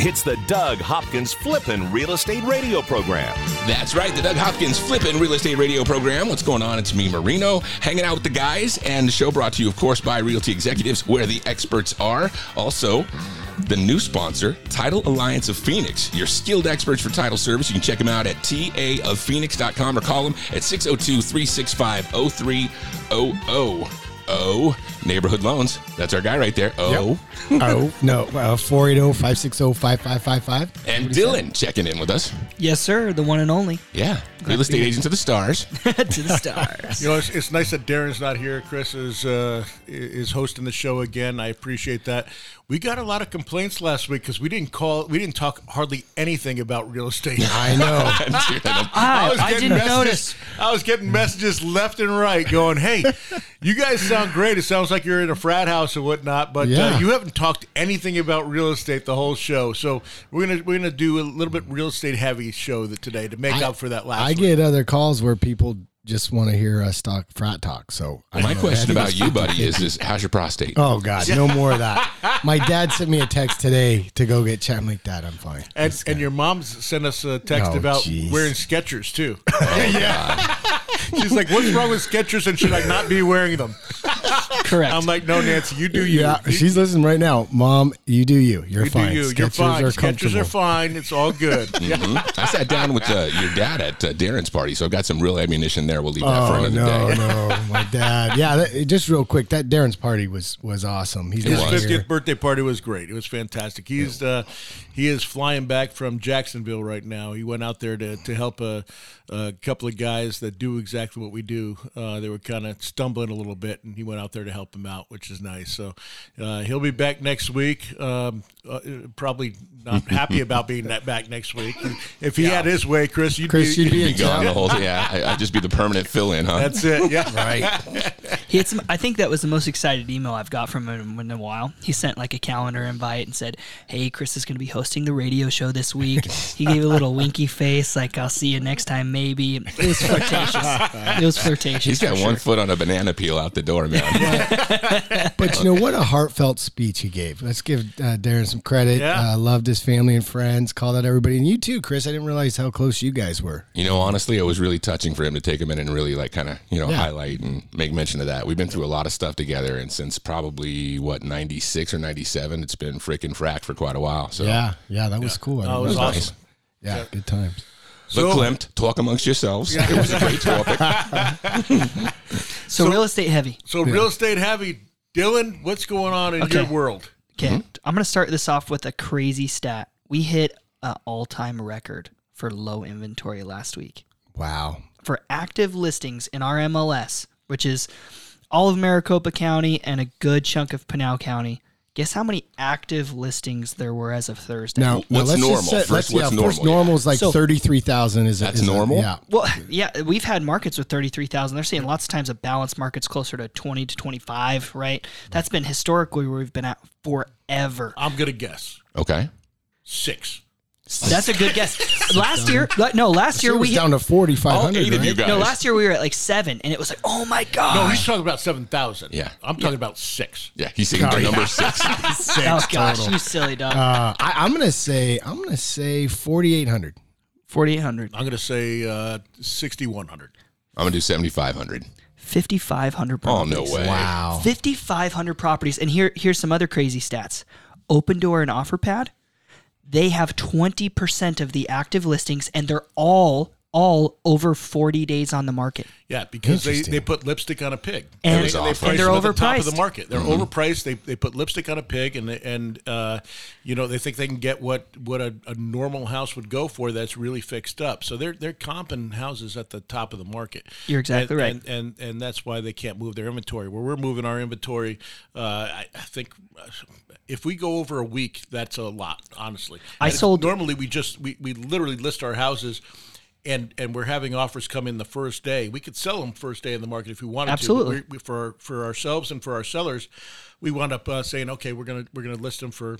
It's the Doug Hopkins Flippin' Real Estate Radio Program. That's right, the Doug Hopkins Flippin' Real Estate Radio Program. What's going on? It's me, Marino, hanging out with the guys, and the show brought to you, of course, by Realty Executives, where the experts are. Also, the new sponsor, Title Alliance of Phoenix, your skilled experts for title service. You can check them out at taaofphoenix.com or call them at 602 365 0300. O Neighborhood Loans. That's our guy right there. O. oh, no. Uh, 480 560 5555. And Dylan checking in with us. Yes, sir. The one and only. Yeah. Real estate agent to the stars. to the stars. You know, it's, it's nice that Darren's not here. Chris is uh, is hosting the show again. I appreciate that. We got a lot of complaints last week because we didn't call, we didn't talk hardly anything about real estate. I know. I, was I getting didn't messages- notice. I was getting messages left and right going, "Hey, you guys sound great. It sounds like you're in a frat house or whatnot, but uh, you haven't talked anything about real estate the whole show. So we're gonna we're gonna do a little bit real estate heavy show that today to make I- up for that last. I week. get other calls where people just want to hear us talk frat talk. So I My question about you, buddy, is, is how's your prostate? Oh God, no more of that. My dad sent me a text today to go get chat. I'm like, Dad, I'm fine. And, This and guy- your mom's sent us a text Oh, about jeez. wearing Skechers too. Oh, She's like, "What's wrong with Skechers and should I not be wearing them?" Correct. I'm like, "No, Nancy, you do you. yeah, she's listening right now. Mom, you do you. You're you fine. do you. You're Skechers fine. Are Skechers are fine. It's all good." Yeah. Mhm. I sat down with uh, your dad at uh, Darren's party, so I've got some real ammunition there. We'll leave that for Oh another no, day. no, my dad. Yeah, that, just real quick. That Darren's party was was awesome. He's His not was. here. 50th birthday party was great. It was fantastic. He's uh, he is flying back from Jacksonville right now. He went out there to, to help a, a couple of guys that do exactly what we do. Uh, they were kind of stumbling a little bit, and he went out there to help them out, which is nice. So uh, he'll be back next week. Um, uh, probably not happy about being that back next week. If he had his way, Chris, you'd Chris, be, you'd be in Be gone the town. whole yeah. I, I'd just be the permanent fill-in, huh? That's it. Yeah. Right. He had some. I think that was the most excited email I've got from him in a while. He sent like a calendar invite and said, "Hey, Chris is going to be hosting the radio show this week." he gave a little winky face, like "I'll see you next time, maybe." It was flirtatious. it was flirtatious. He's got for one sure. foot on a banana peel out the door, man. But you know what a heartfelt speech he gave. Let's give uh, Darren some credit. Yeah. Uh, loved his family and friends. Called out everybody, and you too, Chris. I didn't realize how close you guys were. You know, honestly, it was really touching for him to take a minute and really like kind of you know Yeah. highlight and make mention of that. We've been through a lot of stuff together, and since probably what ninety six or ninety seven, it's been freaking frack for quite a while. So Yeah, yeah, that was cool. I Oh, it was awesome. nice. Yeah, good times. Look, So- Klimt, talk amongst yourselves. It was a great topic. So, real estate heavy. So real estate heavy. Dylan, what's going on in Okay. your world? Okay, mm-hmm. I'm going to start this off with a crazy stat. We hit an all-time record for low inventory last week. Wow. for active listings in our MLS, which is all of Maricopa County and a good chunk of Pinal County. Guess how many active listings there were as of Thursday? Now, now What's let's normal? Just set, First, let's, what's yeah, first normal? normal is like So- thirty-three thousand. Is That's is a- normal? yeah. Well, yeah, we've had markets with 33,000. They're saying lots of times a balanced market's closer to 20 to 25, right? That's been historically where we've been at forever. I'm gonna guess Okay. six. That's a good guess. Last year, no, last year It was we down to forty five hundred. All hundred. eight of you guys. no, last year we were at like seven, and it was like, oh my god, No, he's talking about seven thousand. Yeah. I'm talking about six. Yeah, he's saying the number six. oh gosh, you silly dog. Uh, I, I'm gonna say I'm gonna say forty-eight hundred. 4,800, I'm gonna say uh, sixty-one hundred. I'm gonna do seventy five hundred. 5,500 Oh no way! Wow. 5,500 properties. And here, here's some other crazy stats. Opendoor and OfferPad, they have 20% of the active listings, and they're all all over 40 days on the market. Yeah, because they, they put lipstick on a pig. And- they, was they awful. price and they're them at the top of the market. They're Mm-hmm. overpriced. They, they put lipstick on a pig, and they, and uh, you know they think they can get what what a, a normal house would go for. That's really fixed up. So they're they're comping houses at the top of the market. You're exactly And- right. And, and and that's why they can't move their inventory. Where we're moving our inventory, uh, I, I think. uh, If we go over a week, that's a lot, honestly. I And sold- normally we just we, we literally list our houses and and we're having offers come in the first day we could sell them first day in the market if we wanted Absolutely. to we, for for ourselves and for our sellers we wound up uh, saying okay we're gonna we're gonna list them for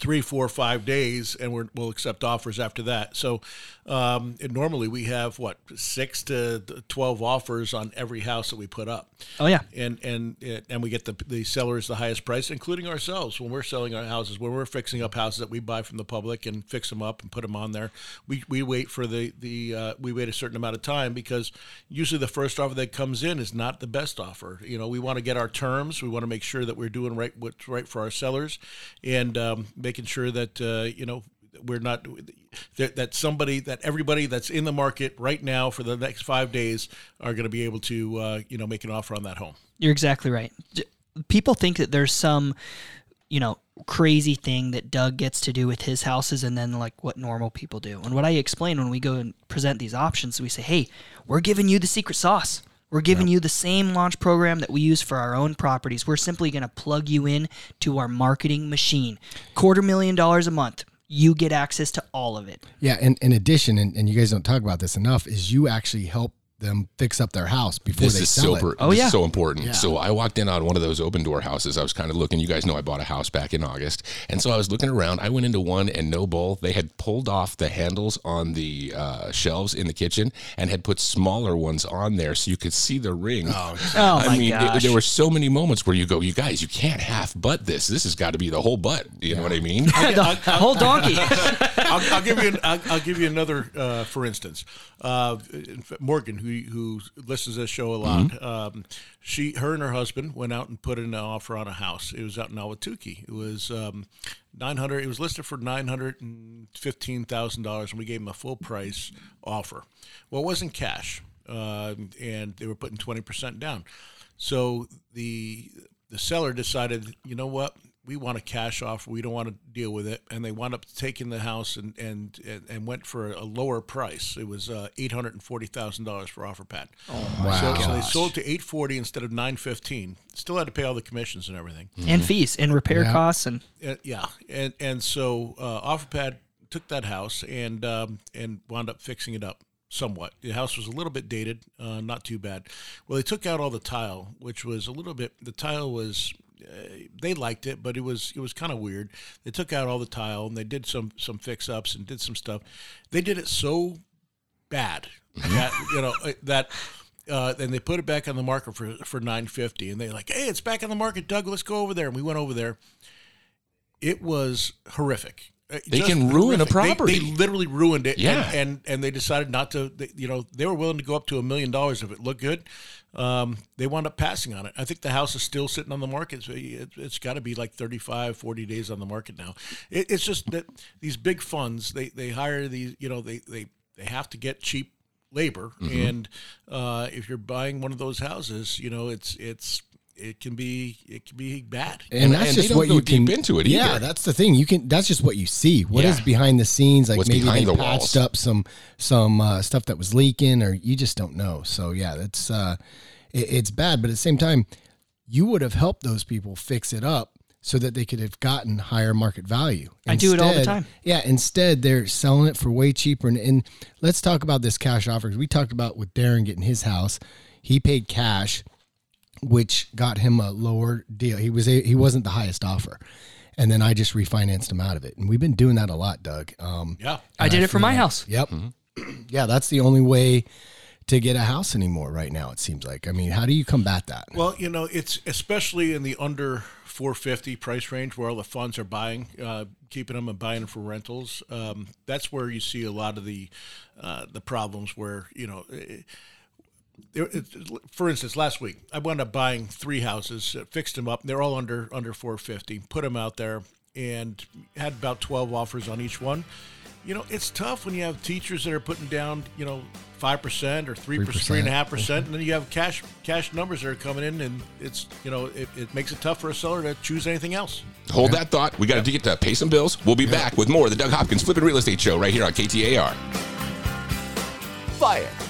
three, four, five days, and we're, we'll accept offers after that. So um, normally we have what six to twelve offers on every house that we put up. Oh yeah, and and and we get the the sellers the highest price, including ourselves when we're selling our houses. When we're fixing up houses that we buy from the public and fix them up and put them on there, we, we wait for the the uh, we wait a certain amount of time because usually the first offer that comes in is not the best offer. You know, we want to get our terms. We want to make sure that we're doing right what's right for our sellers, and um, making sure that uh, you know we're not that, that somebody that everybody that's in the market right now for the next five days are going to be able to uh, you know make an offer on that home. You're exactly right. People think that there's some you know crazy thing that Doug gets to do with his houses and then like what normal people do. And what I explain when we go and present these options, we say, "Hey, we're giving you the secret sauce." We're giving you the same launch program that we use for our own properties. We're simply going to plug you in to our marketing machine. Quarter million dollars a month you get access to all of it. Yeah, and in addition, and, and you guys don't talk about this enough, is you actually help them fix up their house before this they is sell so, it. Oh yeah, so important. Yeah. So I walked in on one of those Opendoor houses. I was kind of looking. You guys know I bought a house back in August, and so I was looking around. I went into one and no bull. They had pulled off the handles on the uh, shelves in the kitchen and had put smaller ones on there so you could see the ring. Oh, Oh I my mean, it- there were so many moments where you go, you guys, you can't half butt this. This has got to be the whole butt. You know what I mean? the whole donkey. I'll, I'll give you. An, I'll, I'll give you another. Uh, for instance, uh, Morgan, who who listens to this show a lot, um, she, her, and her husband went out and put in an offer on a house. It was out in Ahwatukee. It was um, nine hundred. It was listed for nine hundred and fifteen thousand dollars, and we gave them a full price offer. Well, it wasn't cash, uh, and they were putting twenty percent down. So the the seller decided, you know what, we want a cash offer. We don't want to deal with it, and they wound up taking the house and and and, and went for a lower price. It was uh, eight hundred and forty thousand dollars for OfferPad. Oh Wow. So, so they sold to eight forty instead of nine fifteen. Still had to pay all the commissions and everything. and fees and repair Yeah. costs and Uh, yeah, and and so uh, OfferPad took that house and um, and wound up fixing it up somewhat. The house was a little bit dated, uh, not too bad. Well, they took out all the tile, which was a little bit. The tile was. Uh, they liked it, but it was it was kind of weird. They took out all the tile and they did some some fix ups and did some stuff. They did it so bad that you know uh, that uh, and they put it back on the market for for nine fifty, and they're like, "Hey, it's back on the market, Doug. Let's go over there." And we went over there. It was horrific. Uh, They just can ruin a horrific. They- property. They, literally ruined it. Yeah. and, and and they decided not to. They, you know, they were willing to go up to a million dollars if it looked good. Um, they wound up passing on it. I think the house is still sitting on the market. So it, it's got to be like 35, 40 days on the market now. It, it's just that these big funds, they, they hire these, you know, they, they, they have to get cheap labor. Mm-hmm. And uh, if you're buying one of those houses, you know, it's, it's, it can be, it can be bad. And, And- that's and just don't what go you deep can into it Yeah, that's the thing. You can. That's just what you see. What is Yeah. behind the scenes? Like What's maybe behind they the patched walls. up some some uh, stuff that was leaking, or you just don't know. So yeah, that's uh, it, it's bad. But at the same time, you would have helped those people fix it up so that they could have gotten higher market value. I do it all the time. Yeah. Instead, they're selling it for way cheaper. And, and let's talk about this cash offer. We talked about with Darren getting his house. He paid cash which got him a lower deal. He was a, he wasn't the highest offer, and then I just refinanced him out of it. And we've been doing that a lot, Doug. Um, Yeah. I did it for my like- house. Yep. yeah, that's the only way to get a house anymore right now. It seems like. I mean, how do you combat that? Well, you know, it's especially in the under 450 price range where all the funds are buying, uh, keeping them and buying them for rentals. Um, that's where you see a lot of the uh, the problems. Where you know, eh, it, for instance, last week I wound up buying three houses, uh, fixed them up. They're all under under 450. Put them out there and had about 12 offers on each one. You know, it's tough when you have teachers that are putting down, you know, five percent or three percent, three and a half percent, and then you have cash cash numbers that are coming in, and it's you know, it, it makes it tough for a seller to choose anything else. Hold that thought. We got to get to pay some bills. We'll be back with more of the Doug Hopkins Flipping Real Estate Show right here on KTAR. Buy it,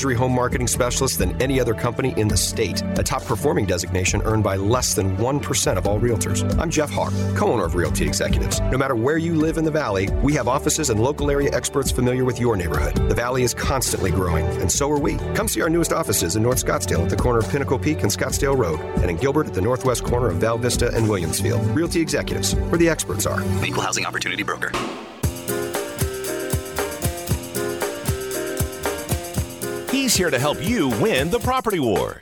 home marketing specialists than any other company in the state, a top performing designation earned by less than 1% of all realtors. I'm Jeff Hawk, co owner of Realty Executives. No matter where you live in the Valley, we have offices and local area experts familiar with your neighborhood. The Valley is constantly growing, and so are we. Come see our newest offices in North Scottsdale at the corner of Pinnacle Peak and Scottsdale Road, and in Gilbert at the northwest corner of Val Vista and Williams Field. Realty Executives, where the experts are. Equal Housing Opportunity Broker. He's here to help you win the property war.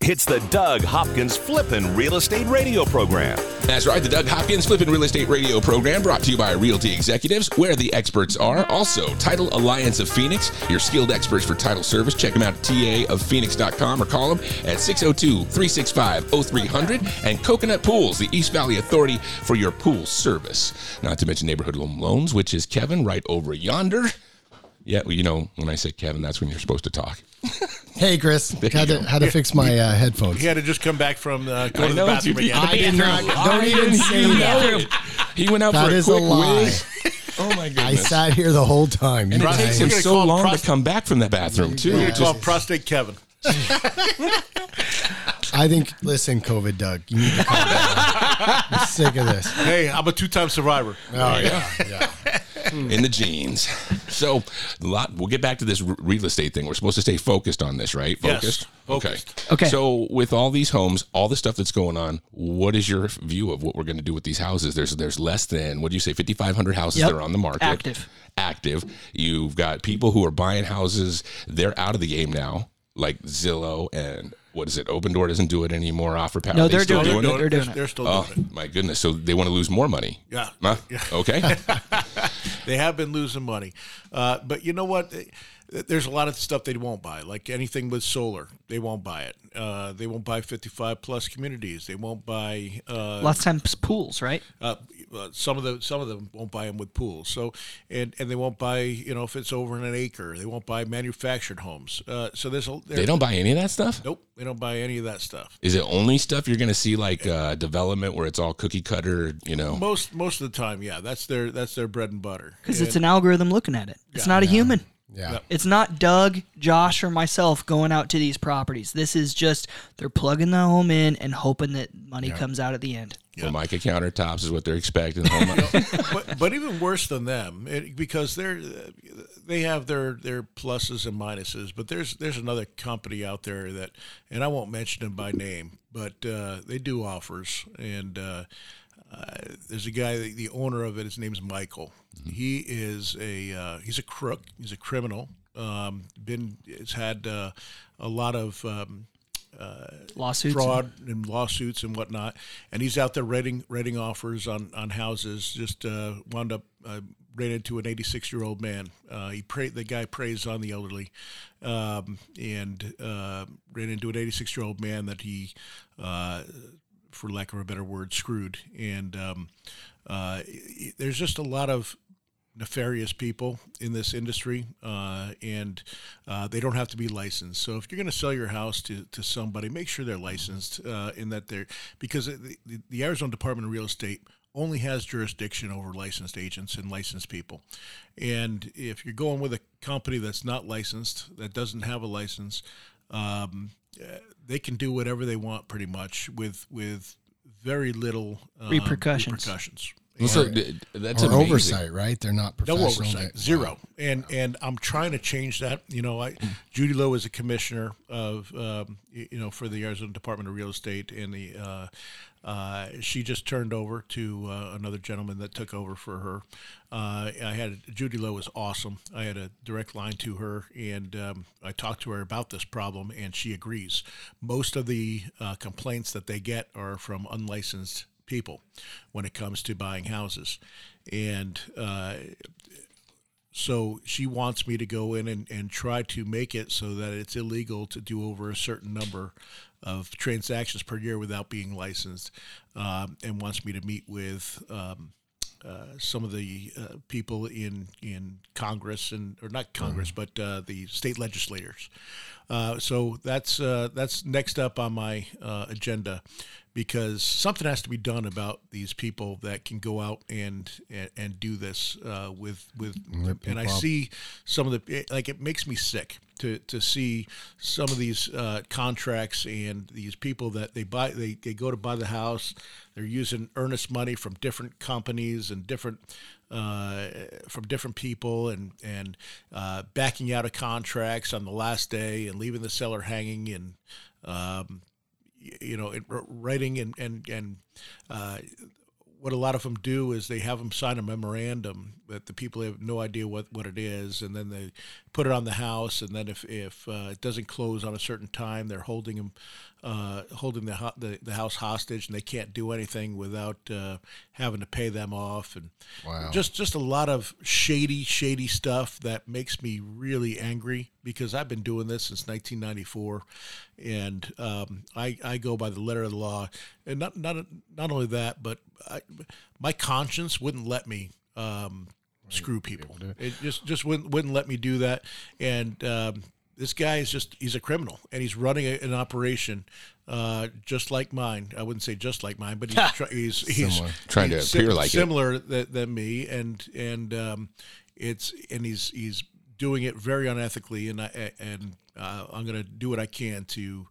It's the Doug Hopkins Flippin' Real Estate Radio Program. That's right, the Doug Hopkins Flippin' Real Estate Radio program brought to you by Realty Executives, where the experts are. Also, Title Alliance of Phoenix, your skilled experts for title service. Check them out at taoffphoenix.com or call them at 602 365 0300. And Coconut Pools, the East Valley Authority for your pool service. Not to mention Neighborhood Loans, which is Kevin right over yonder. Yeah, well, you know, when I say Kevin, that's when you're supposed to talk. Hey, Chris, had to had to fix my uh, headphones. He had to just come back from uh, go I to the bathroom again. I did not. Don't even say that. know. He went out That for a is a quick lie. whiz. Oh my god. I sat here the whole time. and it you takes him We're gonna so call him long to come back from the bathroom too. We're gonna Just- call him prostate Kevin. I think. Listen, COVID, Doug, you need to calm down. I'm sick of this. Hey, I'm a two-time survivor. Oh yeah, yeah. in the jeans. So, a lot. We'll get back to this r- real estate thing. We're supposed to stay focused on this, right? Yes, Focused. focused. Okay. Okay. So, with all these homes, all the stuff that's going on, what is your view of what we're going to do with these houses? There's there's less than what do you say, 5,500 houses Yep. that are on the market, Active. Active. You've got people who are buying houses. They're out of the game now, like Zillow and what is it? Opendoor doesn't do it anymore. Offer Power. No, They they're still doing it. They're doing it. They're still Oh doing it. my goodness! So they want to lose more money. Yeah. Huh? Yeah. Okay. They have been losing money, uh, but you know what? There's a lot of stuff they won't buy, like anything with solar. They won't buy it. Uh, they won't buy 55 plus communities. They won't buy. Uh, Lots of times pools, right? uh, uh, some of the some of them won't buy them with pools. So and and they won't buy you know if it's over an acre. They won't buy manufactured homes. Uh, so there's a they don't buy any of that stuff. Nope, they don't buy any of that stuff. Is it only stuff you're going to see like uh, development where it's all cookie cutter? You know, Most most of the time, yeah, that's their that's their bread and butter. Because it's an algorithm looking at it. It's not a human. Yeah. It's not Doug, Josh, or myself going out to these properties. This is just they're plugging the home in and hoping that money comes out at the end. Formica countertops is what they're expecting. Home- but, but even worse than them, it, because they're they have their their pluses and minuses. But there's there's another company out there that, and I won't mention them by name, but uh, they do offers. And uh, uh, there's a guy, the, the owner of it. His name's Michael. He is a uh, he's a crook. He's a criminal. Um, been has had uh, a lot of. Um, Lawsuits. fraud and lawsuits and whatnot. And he's out there writing writing offers on on houses. Just uh, wound up uh, ran into an 86 year old man. Uh, he prayed. The guy preys on the elderly, um, and uh, ran into an 86 year old man that he. Uh, for lack of a better word, screwed. And um, uh, there's just a lot of nefarious people in this industry, uh, and uh, they don't have to be licensed. So if you're going to sell your house to, to somebody, make sure they're licensed uh, in that they're because the, the, Arizona Department of Real Estate only has jurisdiction over licensed agents and licensed people. And if you're going with a company that's not licensed, that doesn't have a license, um, they can do whatever they want pretty much with with very little um, Repercussions. repercussions. Well, so that's or amazing. oversight, right? They're not No oversight, zero. And and I'm trying to change that. You know, I Judy Lowe is a commissioner of um, you know for the Arizona Department of Real Estate, and the uh, uh, she just turned over to uh, another gentleman that took over for her. Uh, I had Judy Lowe was awesome. I had a direct line to her, and um, I talked to her about this problem, and she agrees. Most of the uh, complaints that they get are from unlicensed people when it comes to buying houses, and uh, so she wants me to go in and, and try to make it so that it's illegal to do over a certain number of transactions per year without being licensed, um, and wants me to meet with um, uh, some of the uh, people in in Congress and or not Congress, but uh, the state legislators. Uh, so that's uh, that's next up on my uh, agenda because something has to be done about these people that can go out and and, and do this uh, with with and I see some of the it- like it makes me sick to to see some of these uh, contracts and these people that they buy they, they go to buy the house. They're using earnest money from different companies and different uh, from different people and and uh, backing out of contracts on the last day and leaving the seller hanging and um, you know it, writing and and and uh, what a lot of them do is they have them sign a memorandum that the people have no idea what, what it is, and then they put it on the house, and then if, if uh, it doesn't close on a certain time, they're holding them, uh, holding the, ho- the the house hostage, and they can't do anything without uh, having to pay them off, and Wow. just just a lot of shady shady stuff that makes me really angry because I've been doing this since 1994, and um, I I go by the letter of the law, and not not not only that, but I, my conscience wouldn't let me. Um, screw people. It just just wouldn't wouldn't let me do that. And um, this guy is just he's a criminal, and he's running a, an operation uh, just like mine. I wouldn't say just like mine, but he's try, he's he's Similar. Trying to he's appear like it. similar than, than me, and and um, it's and he's he's doing it very unethically, and I and uh, I'm going to do what I can to.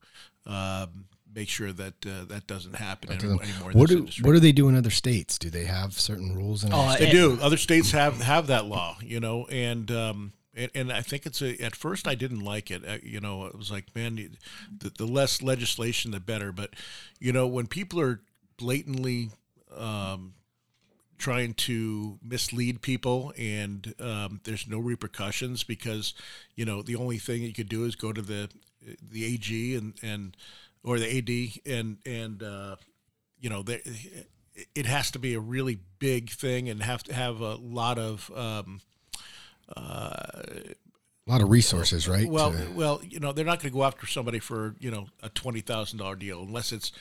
Um, Make sure that uh, that doesn't happen any- anymore. in What this do what do they do in other states? Do they have certain rules in? Oh, other They do. Other states have have that law, you know, and um, and, and I think it's a. At first, I didn't like it. Uh, you know, it was like, man, the, the less legislation, the better. But you know, when people are blatantly um, trying to mislead people, and um, there's no repercussions because you know the only thing you could do is go to the the AG and and or the AD and and uh, you know it has to be a really big thing and have to have a lot of um, a lot of resources, right? well to- well you know they're not going to go after somebody for you know a twenty thousand dollar deal unless it's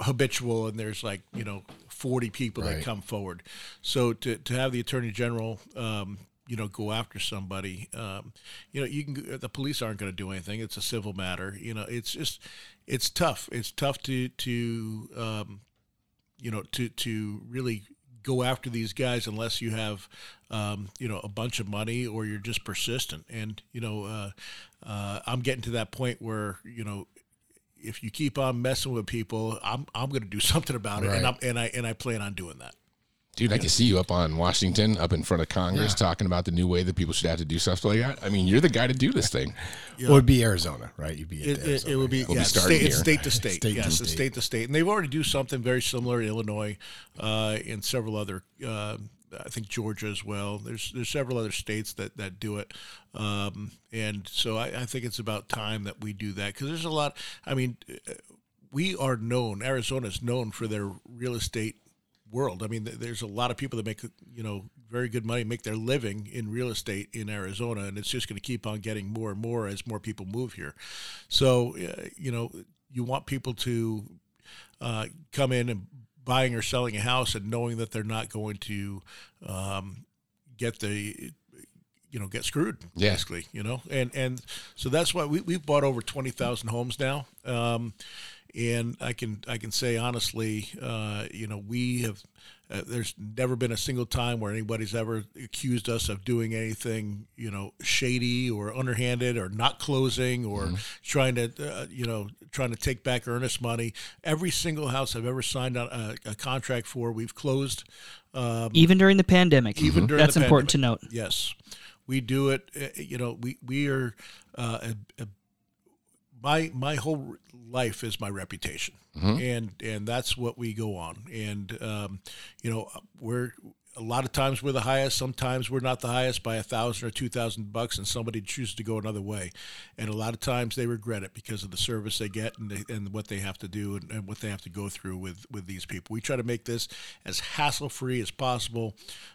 habitual and there's like you know forty people Right. that come forward so to, to have the attorney general um, you know go after somebody um, you know you can the police aren't going to do anything it's a civil matter you know it's just it's tough it's tough to to um, you know, to to really go after these guys unless you have, um, you know, a bunch of money or you're just persistent. And you know, uh, uh, I'm getting to that point where you know, if you keep on messing with people, I'm I'm going to do something about it, and I'm and I and I plan on doing that. Dude, I can see you up on Washington, up in front of Congress, talking about the new way that people should have to do stuff like that. I mean, you're the guy to do this thing. Or it'd be Arizona, right? You'd be It, it, it would be We'll yeah, starting state, it's state to state. State yes, it's state. state to state, and they've already do something very similar in Illinois, uh, and several other. Uh, I think Georgia as well. There's there's several other states that that do it, um, and so I, I think it's about time that we do that because there's a lot. I mean, uh, we are known. Arizona is known for their real estate world. I mean, there's a lot of people that make you know very good money, make their living in real estate in Arizona, and it's just going to keep on getting more and more as more people move here. So, uh, you know, you want people to uh, come in and buying or selling a house and knowing that they're not going to um, get the you know get screwed Yeah. basically you know and and so that's why we, we've bought over 20,000 homes now um, and I can I can say honestly uh, you know we have uh, there's never been a single time where anybody's ever accused us of doing anything, you know, shady or underhanded or not closing or mm-hmm. trying to, uh, you know, trying to take back earnest money. Every single house I've ever signed a, a contract for, we've closed. Um, even during the pandemic. Even mm-hmm. during that's important pandemic. to note. Yes, we do it. Uh, you know, we we are uh, a, a, my my whole life is my reputation, mm-hmm. and and that's what we go on. And um, you know, we're a lot of times we're the highest. Sometimes we're not the highest by a thousand or two thousand bucks, and somebody chooses to go another way. And a lot of times they regret it because of the service they get and they, and what they have to do and, and, what they have to go through with with these people. We try to make this as hassle free as possible.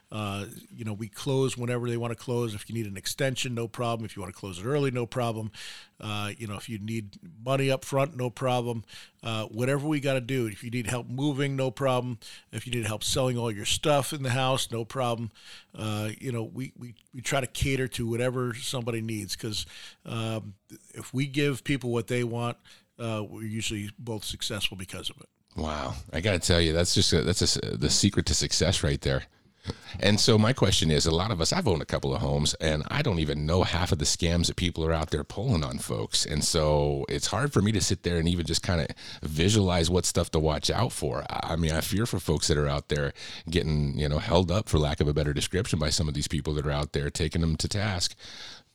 Uh, you know, we close whenever they want to close. If you need an extension, no problem. If you want to close it early, no problem. Uh, you know, if you need money up front, no problem. Uh, whatever we got to do. If you need help moving, no problem. If you need help selling all your stuff in the house, no problem. Uh, you know, we, we, we try to cater to whatever somebody needs because um, if we give people what they want, uh, we're usually both successful because of it. Wow, I got to tell you, that's just a, that's a, the secret to success right there. And so my question is, a lot of us, I've owned a couple of homes, and I don't even know half of the scams that people are out there pulling on folks. And so it's hard for me to sit there and even just kind of visualize what stuff to watch out for. I mean, I fear for folks that are out there getting, you know, held up, for lack of a better description, by some of these people that are out there taking them to task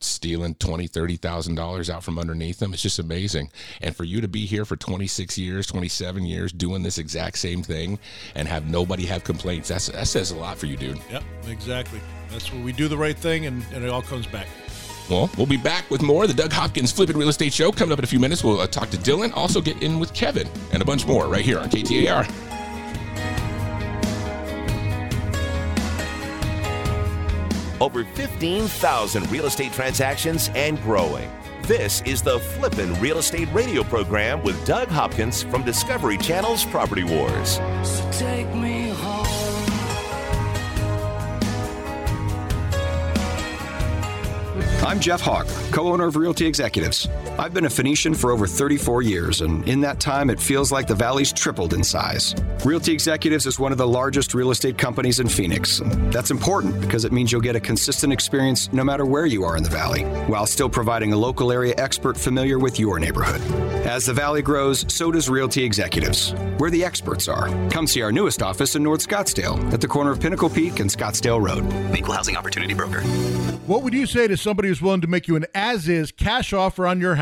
stealing twenty, thirty thousand dollars out from underneath them. It's just amazing. And for you to be here for 26 years, 27 years, doing this exact same thing, and have nobody have complaints, that's that says a lot for you, dude. Yep, exactly. That's where we do the right thing, and, and it all comes back. Well, we'll be back with more. The Doug Hopkins Flippin' Real Estate Show coming up in a few minutes. We'll uh, talk to Dylan, also get in with Kevin, and a bunch more right here on KTAR. Over 15,000 real estate transactions and growing. This is the Flippin' Real Estate Radio program with Doug Hopkins from Discovery Channel's Property Wars. So take me home. I'm Jeff Hawk, co owner of Realty Executives. I've been a Phoenician for over 34 years, and in that time, it feels like the Valley's tripled in size. Realty Executives is one of the largest real estate companies in Phoenix. That's important because it means you'll get a consistent experience no matter where you are in the Valley, while still providing a local area expert familiar with your neighborhood. As the Valley grows, so does Realty Executives, where the experts are. Come see our newest office in North Scottsdale at the corner of Pinnacle Peak and Scottsdale Road. Equal Housing Opportunity Broker. What would you say to somebody who's willing to make you an as is cash offer on your house?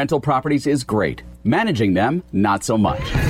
rental properties is great. Managing them, not so much.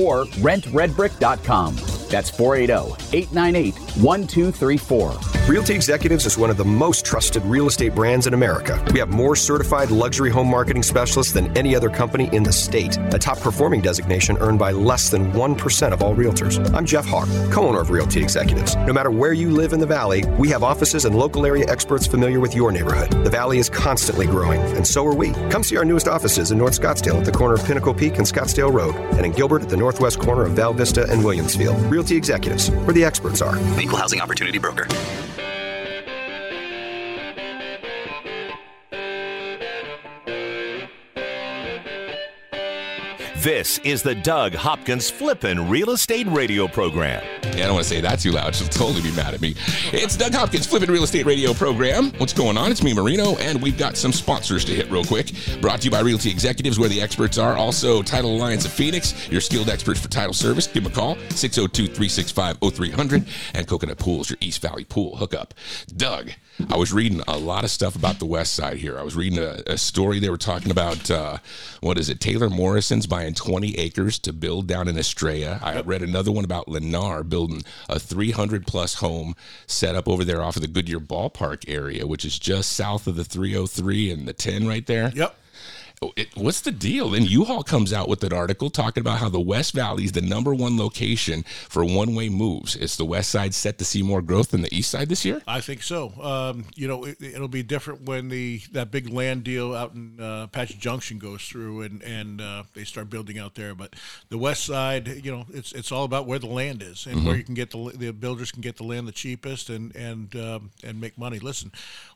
or rentredbrick.com. That's 480 898 1234. Realty Executives is one of the most trusted real estate brands in America. We have more certified luxury home marketing specialists than any other company in the state, a top performing designation earned by less than 1% of all realtors. I'm Jeff Hawk, co owner of Realty Executives. No matter where you live in the Valley, we have offices and local area experts familiar with your neighborhood. The Valley is constantly growing, and so are we. Come see our newest offices in North Scottsdale at the corner of Pinnacle Peak and Scottsdale Road, and in Gilbert at the northwest corner of Val Vista and Williams Field. Realty Executives, where the experts are. Equal Housing Opportunity Broker. This is the Doug Hopkins Flippin' Real Estate Radio Program. Yeah, I don't want to say that too loud. She'll totally be mad at me. It's Doug Hopkins Flippin' Real Estate Radio Program. What's going on? It's me, Marino, and we've got some sponsors to hit real quick. Brought to you by Realty Executives, where the experts are. Also, Title Alliance of Phoenix, your skilled experts for title service. Give them a call, 602 365 0300. And Coconut Pools, your East Valley pool hookup. Doug, I was reading a lot of stuff about the West Side here. I was reading a, a story they were talking about, uh, what is it, Taylor Morrison's buying 20 acres to build down in Estrella. I read another one about Lennar building a 300 plus home set up over there off of the Goodyear Ballpark area, which is just south of the 303 and the 10 right there. Yep. It, what's the deal? Then U-Haul comes out with an article talking about how the West Valley is the number one location for one-way moves. Is the West Side set to see more growth than the East Side this year? I think so. Um, you know, it, it'll be different when the that big land deal out in uh, Apache Junction goes through and and uh, they start building out there. But the West Side, you know, it's it's all about where the land is and where you can get the the builders can get the land the cheapest and and um, and make money. Listen,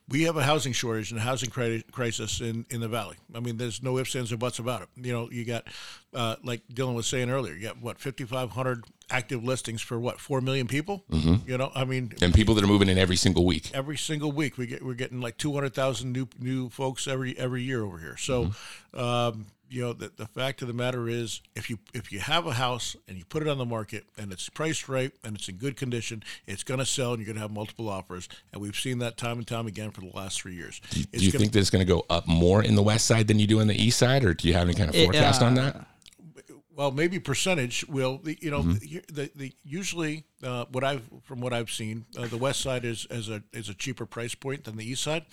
we have a housing shortage and a housing crisis in, in the valley. I mean, there's no ifs, ands, or buts about it. You know, you got, uh, like Dylan was saying earlier, you got what 5,500 active listings for what four million people. Mm-hmm. You know, I mean, And people that are moving in every single week. every single week we get we're getting like 200,000 new new folks every every year over here. So, um, you know, the, the fact of the matter is, if you if you have a house and you put it on the market and it's priced right and it's in good condition, it's going to sell and you're going to have multiple offers. And we've seen that time and time again for the last three years. Do It's you gonna- think that it's going to go up more in the West Side than you do in the East Side, or do you have any kind of It, forecast on uh, that? Well, maybe percentage will. You know, Mm-hmm. the, the, the usually uh, what I've from what I've seen, uh, the west side is as a is a cheaper price point than the east side.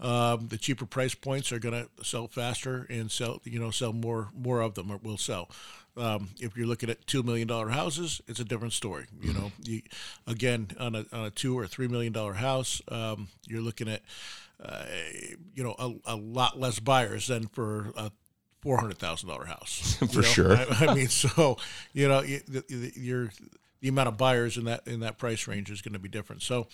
Um, the cheaper price points are going to sell faster and sell you know sell more more of them or will sell. Um, if you're looking at two million dollar houses, it's a different story. You know, you, again on a on a two or three million dollar house, um, you're looking at uh, you know a, a lot less buyers than for a four hundred thousand dollar house. For know? sure. I, I mean, so you know, you, you're the amount of buyers in that in that price range is going to be different. So,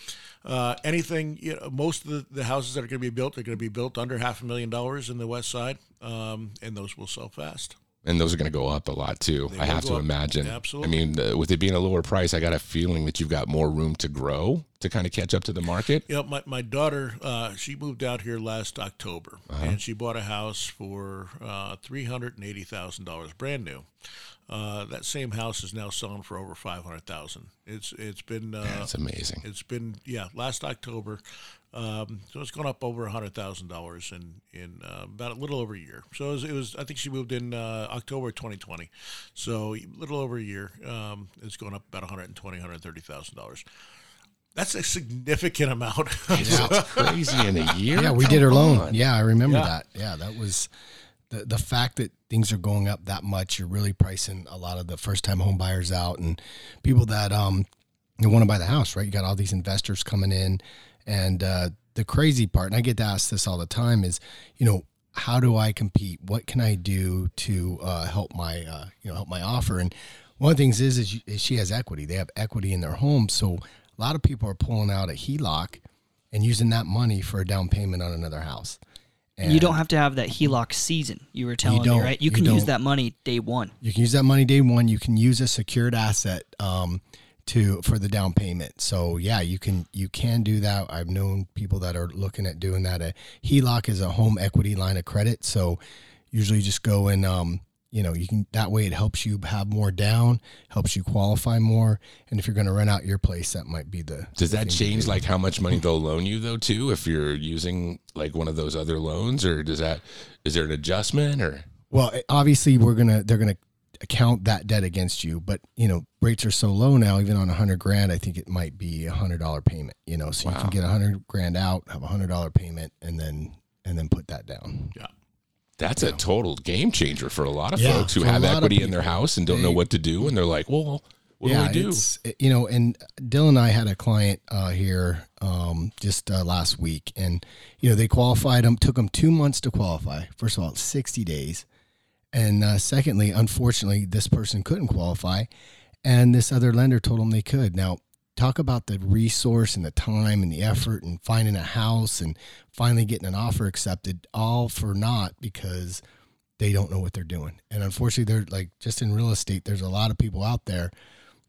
uh, anything, you know, most of the, the houses that are going to be built are going to be built under half a million dollars in the west side, um, and those will sell fast. And those are going to go up a lot too. They I have to up. imagine. Absolutely. I mean, uh, with it being a lower price, I got a feeling that you've got more room to grow to kind of catch up to the market. You know, my, my daughter, uh, she moved out here last October, Uh-huh. and she bought a house for uh, three hundred and eighty thousand dollars, brand new. Uh, that same house is now selling for over five hundred thousand. It's it's been uh, That's amazing. It's been yeah, last October. Um, so it's gone up over a hundred thousand dollars in in uh, about a little over a year. So it was, it was I think she moved in uh, October 2020. So a little over a year. Um, it's going up about 120, 130 thousand dollars. That's a significant amount. That's crazy in a year. Yeah, we did her Come loan. on. Yeah, I remember Yeah. that. Yeah, that was the the fact that things are going up that much. You're really pricing a lot of the first time home buyers out and people that um you want to buy the house, right? You got all these investors coming in, and uh, the crazy part, and I get asked this all the time, is you know how do I compete? What can I do to uh, help my uh, you know help my offer? And one of the things is is, you, is she has equity. They have equity in their home, so a lot of people are pulling out a HELOC and using that money for a down payment on another house. And you don't have to have that HELOC season. You were telling me, don't. right? You You can use that money day one. You can use that money day one. You can use a secured asset um, to for the down payment. So yeah, you can you can do that. I've known people that are looking at doing that. A HELOC is a home equity line of credit. So usually just go and um, you know, you can that way it helps you have more down, helps you qualify more. And if you're going to rent out your place, that might be the. Does the that change do. like how much money they'll loan you though too if you're using like one of those other loans or does that is there an adjustment or Well, obviously, we're gonna they're gonna account that debt against you, but you know rates are so low now. Even on a hundred grand, I think it might be a hundred dollar payment. You know, so you can get a hundred grand out, have a hundred dollar payment, and then and then put that down. Yeah. That's a total game changer for a lot of Yeah, folks who have equity in their house and don't know what to do and they're like, "Well, what do I do?" it's it- you know, and Dylan and I had a client uh, here um, just uh, last week, and you know they qualified them. Took them two months to qualify. First of all, sixty days, and uh, secondly, unfortunately, this person couldn't qualify, and this other lender told them they could. Now, talk about the resource and the time and the effort and finding a house and finally getting an offer accepted, all for naught because they don't know what they're doing. And unfortunately, they're like just in real estate. There's a lot of people out there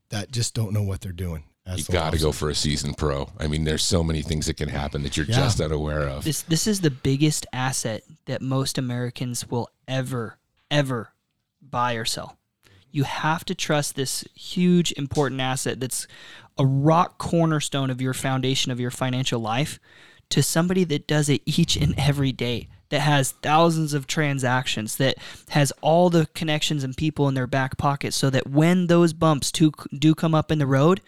that just don't know what they're doing. You That's the got to go for a seasoned pro. I mean, there's so many things that can happen that you're Yeah. just unaware of. This this is the biggest asset that most Americans will ever ever buy or sell. You have to trust this huge important asset that's a rock cornerstone of your foundation of your financial life to somebody that does it each and every day that has thousands of transactions that has all the connections and people in their back pocket so that when those bumps do, do come up in the road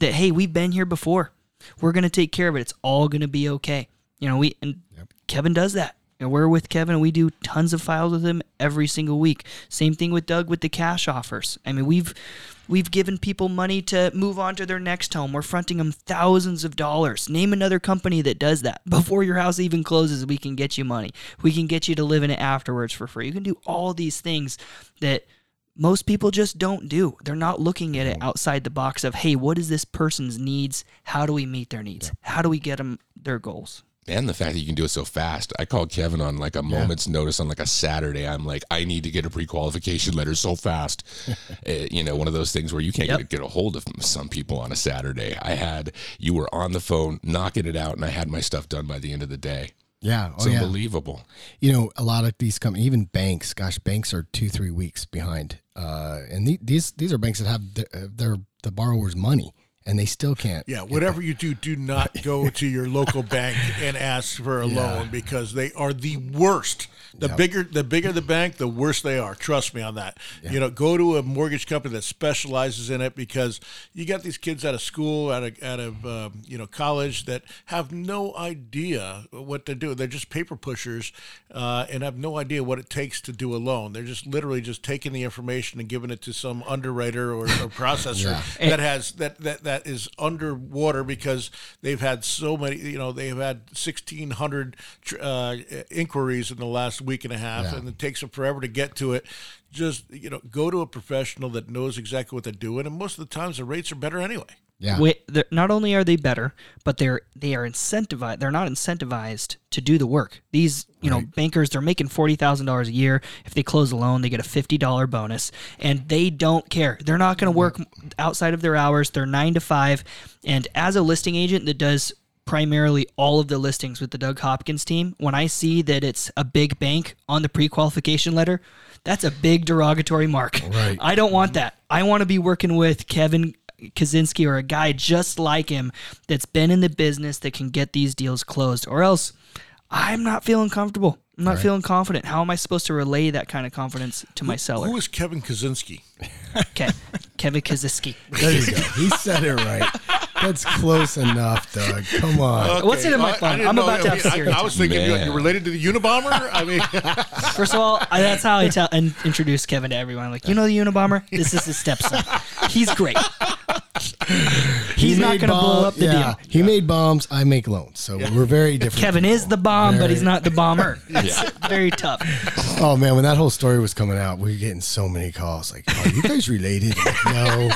that hey we've been here before. We're going to take care of it. It's all going to be okay. You know we and kevin does that we're with kevin and we do tons of files with him every single week. Same thing with doug with the cash offers. I mean we've we've given people money to move on to their next home. We're fronting them thousands of dollars. Name another company that does that. Before your house even closes we can get you money. We can get you to live in it afterwards for free. You can do all these things that most people just don't do. They're not looking at it outside the box of, hey, what is this person's needs? How do we meet their needs? How do we get them their goals? And the fact that you can do it so fast. I called Kevin on like a moment's notice on like a Saturday. I'm like, I need to get a pre-qualification letter so fast. Uh, you know, one of those things where you can't Yep. get, get a hold of some people on a Saturday. I had you were on the phone knocking it out, and I had my stuff done by the end of the day. Yeah. It's Oh, yeah. unbelievable. You know, a lot of these companies, even banks, gosh, banks are two, three weeks behind. Uh, and the, these these are banks that have the, uh, their the borrower's money, and they still can't. Yeah, whatever you do, do not go to your local bank and ask for a loan because they are the worst. The bigger the bigger the bank, the worse they are. Trust me on that. You know, go to a mortgage company that specializes in it because you got these kids out of school, out of out of um, you know college that have no idea what to do. They're just paper pushers uh, and have no idea what it takes to do a loan. They're just literally just taking the information and giving it to some underwriter or, or processor that has that that that is underwater because they've had so many. You know, they've had sixteen hundred uh, inquiries in the last week and a half, Yeah. and it takes them forever to get to it. Just you know, go to a professional that knows exactly what they're doing, and most of the times the rates are better anyway. Yeah. Wait, they're- not only are they better, but they're they are incentivized. They're not incentivized to do the work. These you know bankers, they're making forty thousand dollars a year. If they close a loan, they get a fifty dollar bonus, and they don't care. They're not going to work outside of their hours. They're nine to five, and as a listing agent that does primarily all of the listings with the Doug Hopkins team, when I see that it's a big bank on the pre-qualification letter, that's a big derogatory mark. Right. I don't want that. I want to be working with Kevin Kaczynski or a guy just like him that's been in the business that can get these deals closed, or else I'm not feeling comfortable. I'm not feeling confident. How am I supposed to relay that kind of confidence to my seller? Who is Kevin Kaczynski? Okay, Kevin Kaczynski. There you go. He said it right. That's close enough, Doug. Come on. What's it in my I- I phone? I'm about to I have mean, I, I was thinking Man. you're related to the Unabomber. I mean, First of all, I, that's how I tell and introduce Kevin to everyone. Like, you know the Unabomber? This is his stepson. He's great. He's He not going to blow up the yeah, deal. He made bombs. I make loans. So we're very different. Kevin is the bomb, but he's not the bomber. It's very tough. Oh man, when that whole story was coming out, we were getting so many calls. Like, "Are you guys related?" Like, no,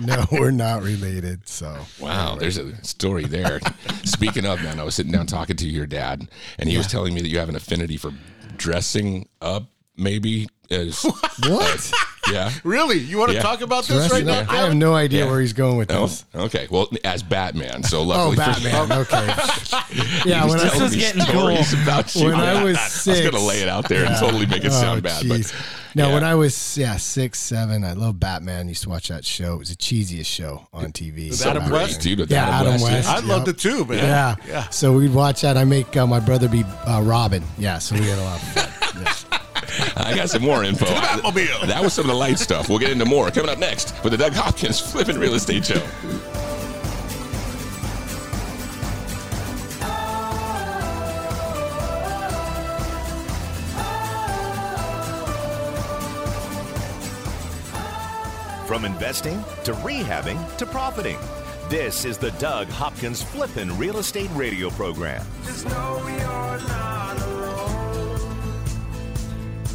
no, we're not related. So Wow, there's a story there. Speaking of, man, I was sitting down talking to your dad, and he was telling me that you have an affinity for dressing up, maybe as what? Yeah. Really? You want to Yeah. talk about this Rest right of now? I have no idea Yeah. where he's going with No. this. Okay. Well, as Batman, so Oh, luckily for Batman. Okay. Yeah, when I, telling was getting stories about you. when I was I was gonna lay it out there and totally make it sound bad, but jeez. no, yeah. when I was yeah six, seven, I love Batman. Used to watch that show. It was the cheesiest show on TV. With So Adam back West? dude, with Yeah, Adam West. yeah. I Yep. loved it too, man. Yeah. Yeah. So we'd watch that. I make uh, my brother be uh, Robin. Yeah. So we had a lot of fun. Yeah. I got some more info. Batmobile. That was some of the light stuff. We'll get into more coming up next with the Doug Hopkins Flipping Real Estate Show. From investing to rehabbing to profiting. This is the Doug Hopkins Flippin' Real Estate Radio Program.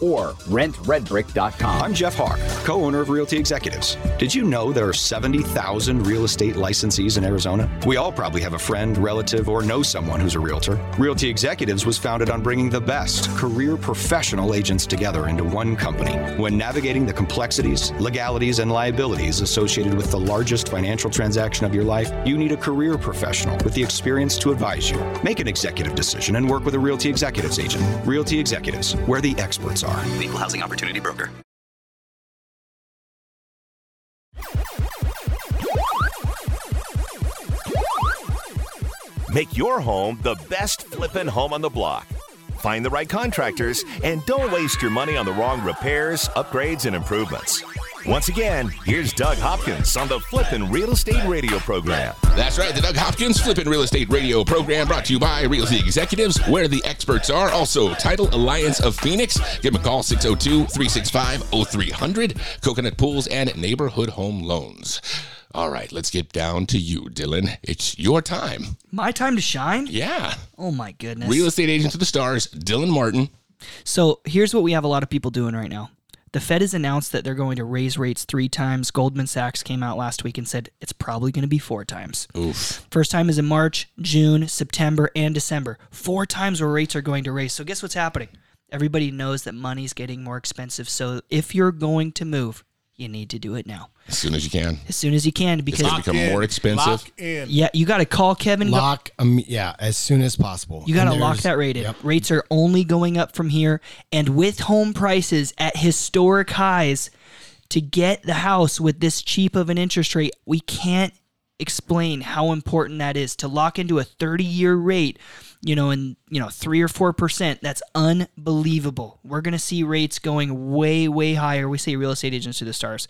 or rentredbrick.com. I'm Jeff Hawk, co owner of Realty Executives. Did you know there are 70,000 real estate licensees in Arizona? We all probably have a friend, relative, or know someone who's a realtor. Realty Executives was founded on bringing the best career professional agents together into one company. When navigating the complexities, legalities, and liabilities associated with the largest financial transaction of your life, you need a career professional with the experience to advise you. Make an executive decision and work with a Realty Executives agent. Realty Executives, where the experts are. Equal housing opportunity broker. Make your home the best flippin' home on the block. Find the right contractors and don't waste your money on the wrong repairs, upgrades, and improvements. Once again, here's Doug Hopkins on the Flippin' Real Estate Radio program. That's right, the Doug Hopkins Flippin' Real Estate Radio program brought to you by Realty Executives, where the experts are. Also, Title Alliance of Phoenix. Give them a call, 602 365 0300. Coconut Pools and Neighborhood Home Loans. All right, let's get down to you, Dylan. It's your time. My time to shine? Yeah. Oh my goodness. Real estate agent to the stars, Dylan Martin. So here's what we have a lot of people doing right now. The Fed has announced that they're going to raise rates three times. Goldman Sachs came out last week and said it's probably going to be four times. Oof. First time is in March, June, September, and December. Four times where rates are going to raise. So guess what's happening? Everybody knows that money's getting more expensive. So if you're going to move, you need to do it now. As soon as you can. As soon as you can because it's to become in. more expensive. Lock in. yeah, you got to call Kevin. Lock, um, yeah, as soon as possible. You got to lock that rate in. Yep. Rates are only going up from here. And with home prices at historic highs, to get the house with this cheap of an interest rate, we can't explain how important that is. To lock into a 30 year rate you know and you know 3 or 4% that's unbelievable. We're going to see rates going way way higher. We say real estate agents to the stars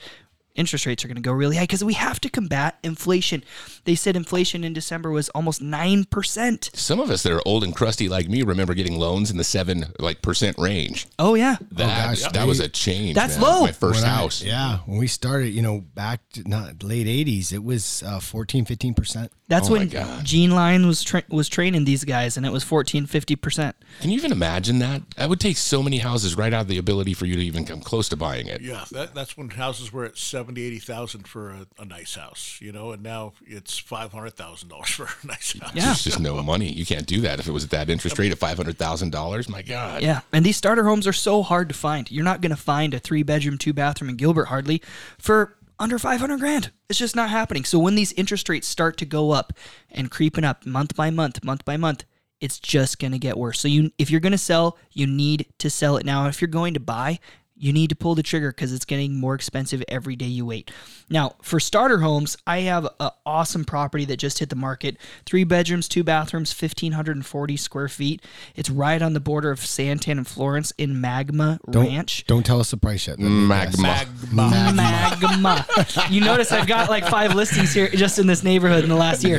interest rates are going to go really high because we have to combat inflation. They said inflation in December was almost 9%. Some of us that are old and crusty like me remember getting loans in the seven like percent range. Oh, yeah. That gosh, that they- was a change. That's man. low. My first When I- house. yeah. When we started, you know, back to not late 80s, it was uh, 14, 15%. That's Oh when Gene Line was tra- was training these guys, and it was 14, 50%. Can you even imagine that? That would take so many houses right out of the ability for you to even come close to buying it. Yeah, that, that's when houses were at 70, 80,000 for a, a nice house, you know, and now it's $500,000 for a nice house. Yeah. There's just no money. You can't do that if it was at that interest rate of five hundred thousand dollars. My God. Yeah, and these starter homes are so hard to find. You're not going to find a three bedroom, two bathroom in Gilbert hardly for under 500 grand. It's just not happening. So when these interest rates start to go up and creeping up month by month, month by month, it's just going to get worse. So you if you're going to sell, you need to sell it now. If you're going to buy, you need to pull the trigger because it's getting more expensive every day you wait. Now, for starter homes, I have an awesome property that just hit the market. Three bedrooms, two bathrooms, 1,540 square feet. It's right on the border of Santan and Florence in Magma Don't, Ranch. Don't tell us the price yet. Let me guess. Magma. Magma. you notice I've got like five listings here just in this neighborhood in the last year.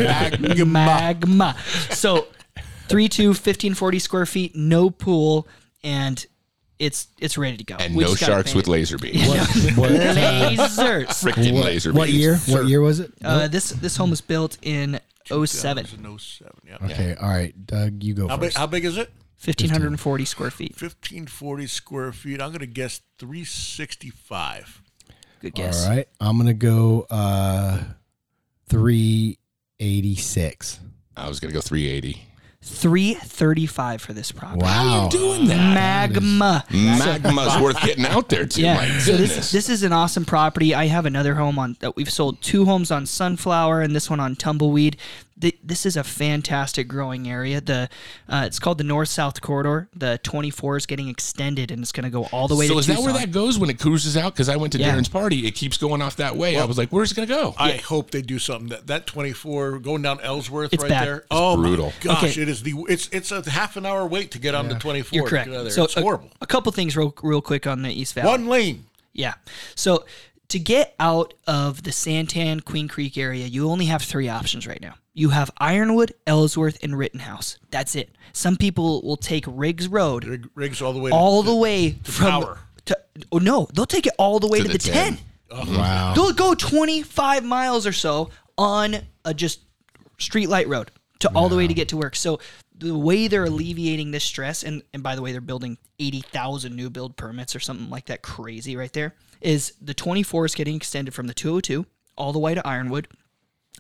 Magma. So, 3 2, 1540 square feet, no pool, and it's it's ready to go. And We no just gotta sharks paint with it. laser beams. What, lasers. Freaking what, laser what beams. year? What year was it? Uh, this this home was built in 07, 2007, yeah. okay, all right, Doug, you go How big, first. how big is it? 1540 square feet. 1540 square feet. I'm going to guess 365. Good guess. All right, I'm gonna go uh, three eighty six. I was gonna go three eighty. 335 for this property. Wow, How are you Doing that. Magma. Magma's worth getting out there too. Yeah. My So goodness. this this is an awesome property. I have another home on that we've sold two homes on Sunflower and this one on Tumbleweed. Th- This is a fantastic growing area. The uh, it's called the North South Corridor. The 24 is getting extended and it's going to go all the way so to is that where that goes when it cruises out? Because I went to Yeah. Darren's party. It keeps going off that way. I was like, where's it gonna go? I hope they do something that that 24 going down Ellsworth It's right bad. there. It's oh brutal. my gosh, Okay. it is the it's it's a half an hour wait to get on the 24. You're correct. get out of there. So it's a, horrible. a couple things real real quick on the East Valley. One lane. Yeah. So to get out of the Santan Queen Creek area, you only have three options right now. You have Ironwood, Ellsworth, and Rittenhouse. That's it. Some people will take Riggs Road Rig- Riggs all the way. all to, the way from Power. to oh no, they'll take it all the way to, To the, the 10. 10. wow. They'll go 25 miles or so on a just streetlight road to all the way to get to work. So the way they're alleviating this stress, and, and by the way, they're building 80,000 new build permits or something like that crazy right there, is the 24 is getting extended from the 202 all the way to Ironwood.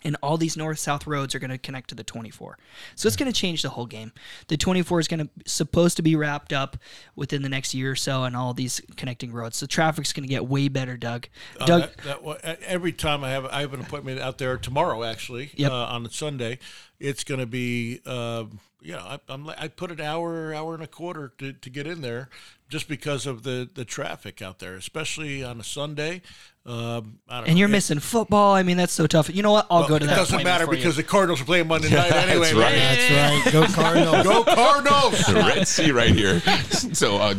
And all these north south roads are going to connect to the 24. So it's going to change the whole game. The 24 is going to supposed to be wrapped up within the next year or so and all these connecting roads. So traffic's going to get way better, Doug. Uh, Doug, that, that, every time I have I have an appointment out there tomorrow actually Yep. uh, on Sunday, it's going to be um, yeah I, I'm I put an hour hour and a quarter to, to get in there just because of the the traffic out there, especially on a Sunday. Um, I don't and know. you're It- missing football. I mean, that's so tough. You know what? I'll well, go to it that. doesn't matter for you. because the Cardinals are playing Monday night anyway. That's right. man. That's right. Go Cardinals. Go Cardinals! the Red Sea right here. So uh,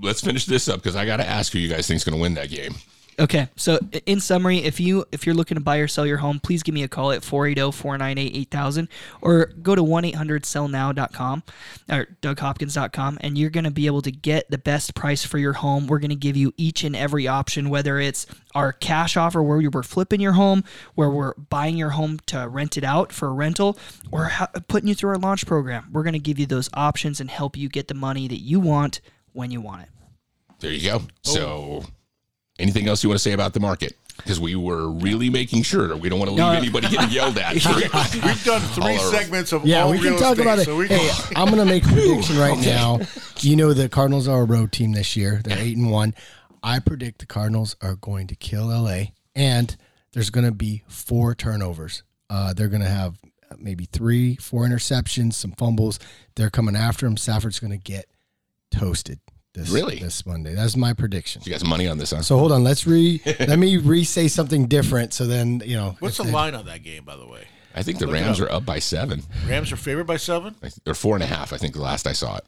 let's finish this up because I got to ask who you guys think's going to win that game. Okay, so in summary, if you if you're looking to buy or sell your home, please give me a call at oh, 480-498-8000 or go to 1-800-sellnow.com or doughopkins.com and you're going to be able to get the best price for your home. We're going to give you each and every option whether it's our cash offer where we're flipping your home, where we're buying your home to rent it out for a rental or ha- putting you through our launch program. We're going to give you those options and help you get the money that you want when you want it. There you go. So, oh. Anything else you want to say about the market? Because we were really making sure we don't want to leave anybody getting yelled at. We've done three segments of Yeah, all we can real talk estate, about it. so hey, I'm going to make a prediction right now. You know the Cardinals are a road team this year. They're eight and one. I predict the Cardinals are going to kill LA, and there's going to be four turnovers. Uh, they're going to have maybe three, four interceptions, some fumbles. They're coming after him. Stafford's going to get toasted this Really? this Monday. That's my prediction. you got some money on this, huh? So hold on. Let's re. let me re say something different. So then you know. What's the they- line on that game, by the way? I think the Look Rams up. are up by seven Rams are favored by seven. or four and a half. I think the last I saw it.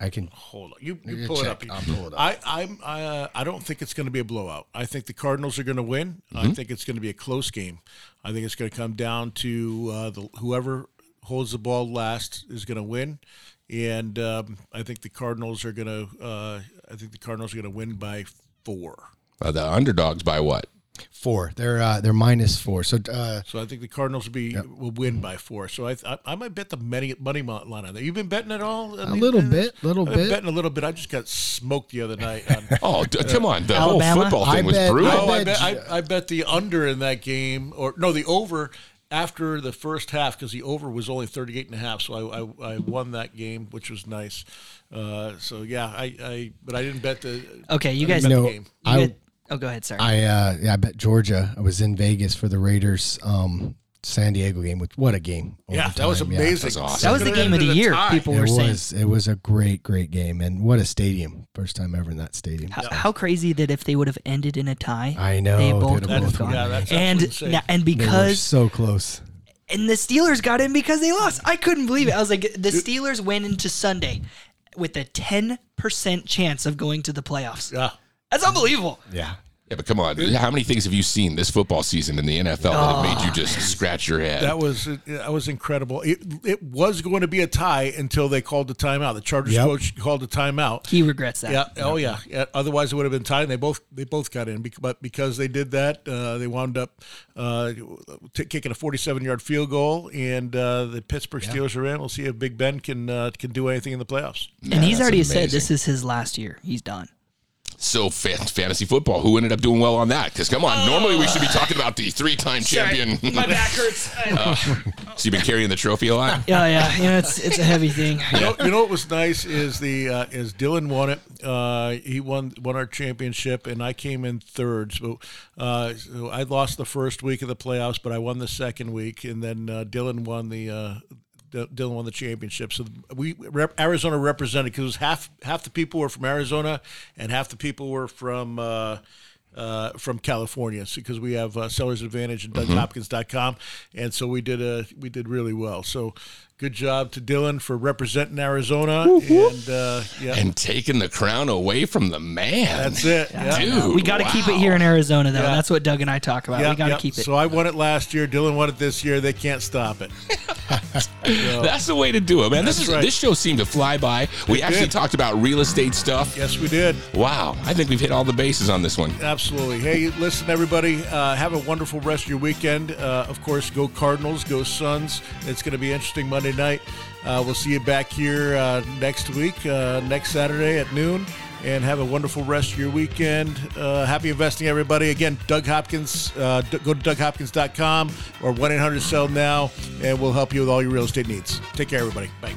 I can. Hold on, you, you You pull it up. I'll pull it up. I I'm uh, I don't think it's going to be a blowout. I think the Cardinals are going to win. I Mm-hmm. think it's going to be a close game. I think it's going to come down to uh, the whoever holds the ball last is going to win, and um, I think the Cardinals are going to. Uh, I think the Cardinals are going to win by four. Uh, the underdogs by what? Four. They're uh, they're minus four. So uh, So I think the Cardinals will be will win by four. So I I, I might bet the money money line on that. You've been betting at all? a little bit, little I've been bit. betting a little bit. I just got smoked the other night. On, Oh, d- come on! The Alabama? whole football thing I was bet- brutal. I bet bet, I, I bet the under in that game, or no, the over after the first half because the over was only 38 and a half. So I, I, I won that game, which was nice. Uh, so yeah, I, I but I didn't bet the. Okay, you I guys bet know- game. You I- get- oh, go ahead. Sorry. I uh, yeah, I bet Georgia. I was in Vegas for the Raiders um, San Diego game. With what a game! Yeah, that was overtime, yeah. amazing. That's awesome. that was the game of the ended year. tie. People It were saying. was it was a great great game, and what a stadium! First time ever in that stadium. How, how crazy that if they would have ended in a tie, I know, they both have would have both gone. Yeah, that's and absolutely insane. na- and They were because so close. and the Steelers got in because they lost. I couldn't believe it. I was like, the Steelers went into Sunday with a ten percent chance of going to the playoffs. Yeah. That's unbelievable. Yeah, Yeah, but come on. How many things have you seen this football season in the NFL that have made you just scratch your head? That was that was incredible. It it was going to be a tie until they called the timeout. The Chargers Yep. coach called the timeout. He regrets that. Yeah. Oh, yeah. yeah. Otherwise, it would have been tied. And they both they both got in, but because they did that, uh, they wound up uh, t- kicking a 47 yard field goal, and uh, the Pittsburgh Steelers are in. We'll see if Big Ben can uh, can do anything in the playoffs. and he's that's already said this is his last year. He's done. So fa- fantasy football. Who ended up doing well on that? Because come on, normally we should be talking about the three-time champion. My back hurts. so you've been carrying the trophy a lot. yeah, yeah. You know, it's it's a heavy thing. You know, you know what was nice is the uh, is Dylan won it. Uh, he won won our championship, and I came in third. So, uh, so I lost the first week of the playoffs, but I won the second week, and then uh, Dylan won the. Uh, Dylan won the championship, so we rep- Arizona represented because half half the people were from Arizona and half the people were from uh, uh, from California. Because we have uh, Sellers Advantage and DougHopkins.com, and so we did a we did really well. So good job to Dylan for representing Arizona, and uh, yeah, And taking the crown away from the man. that's it. Yeah. Dude, We got to keep it here in Arizona, though. Yeah. That's what Doug and I talk about. Yeah, we got to yeah. keep it. So I won it last year. Dylan won it this year. They can't stop it. That's the way to do it, man. This is right. this show seemed to fly by. We It actually did. talked about real estate stuff. Yes, we did. Wow, I think we've hit all the bases on this one. Absolutely. Hey, listen, everybody. Uh, have a wonderful rest of your weekend. Uh, of course, go Cardinals, go Suns. It's going to be interesting Monday night. Uh, we'll see you back here uh, next week, uh, next Saturday at noon. And have a wonderful rest of your weekend. Uh, happy investing, everybody. Again, Doug Hopkins. Uh, go to DougHopkins.com or 1 800 Sell Now, and we'll help you with all your real estate needs. Take care, everybody. Bye.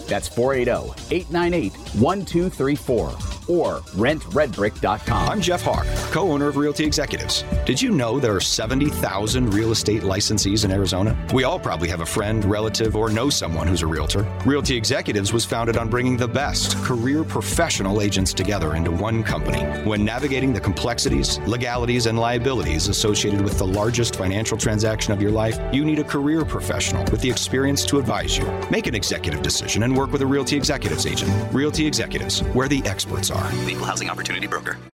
That's 480-898-1234 or rentredbrick.com. I'm Jeff Hawk, co owner of Realty Executives. Did you know there are 70,000 real estate licensees in Arizona? We all probably have a friend, relative, or know someone who's a realtor. Realty Executives was founded on bringing the best career professional agents together into one company. When navigating the complexities, legalities, and liabilities associated with the largest financial transaction of your life, you need a career professional with the experience to advise you. Make an executive decision and work with a Realty Executives agent. Realty Executives, where the experts are. Equal Housing Opportunity Broker.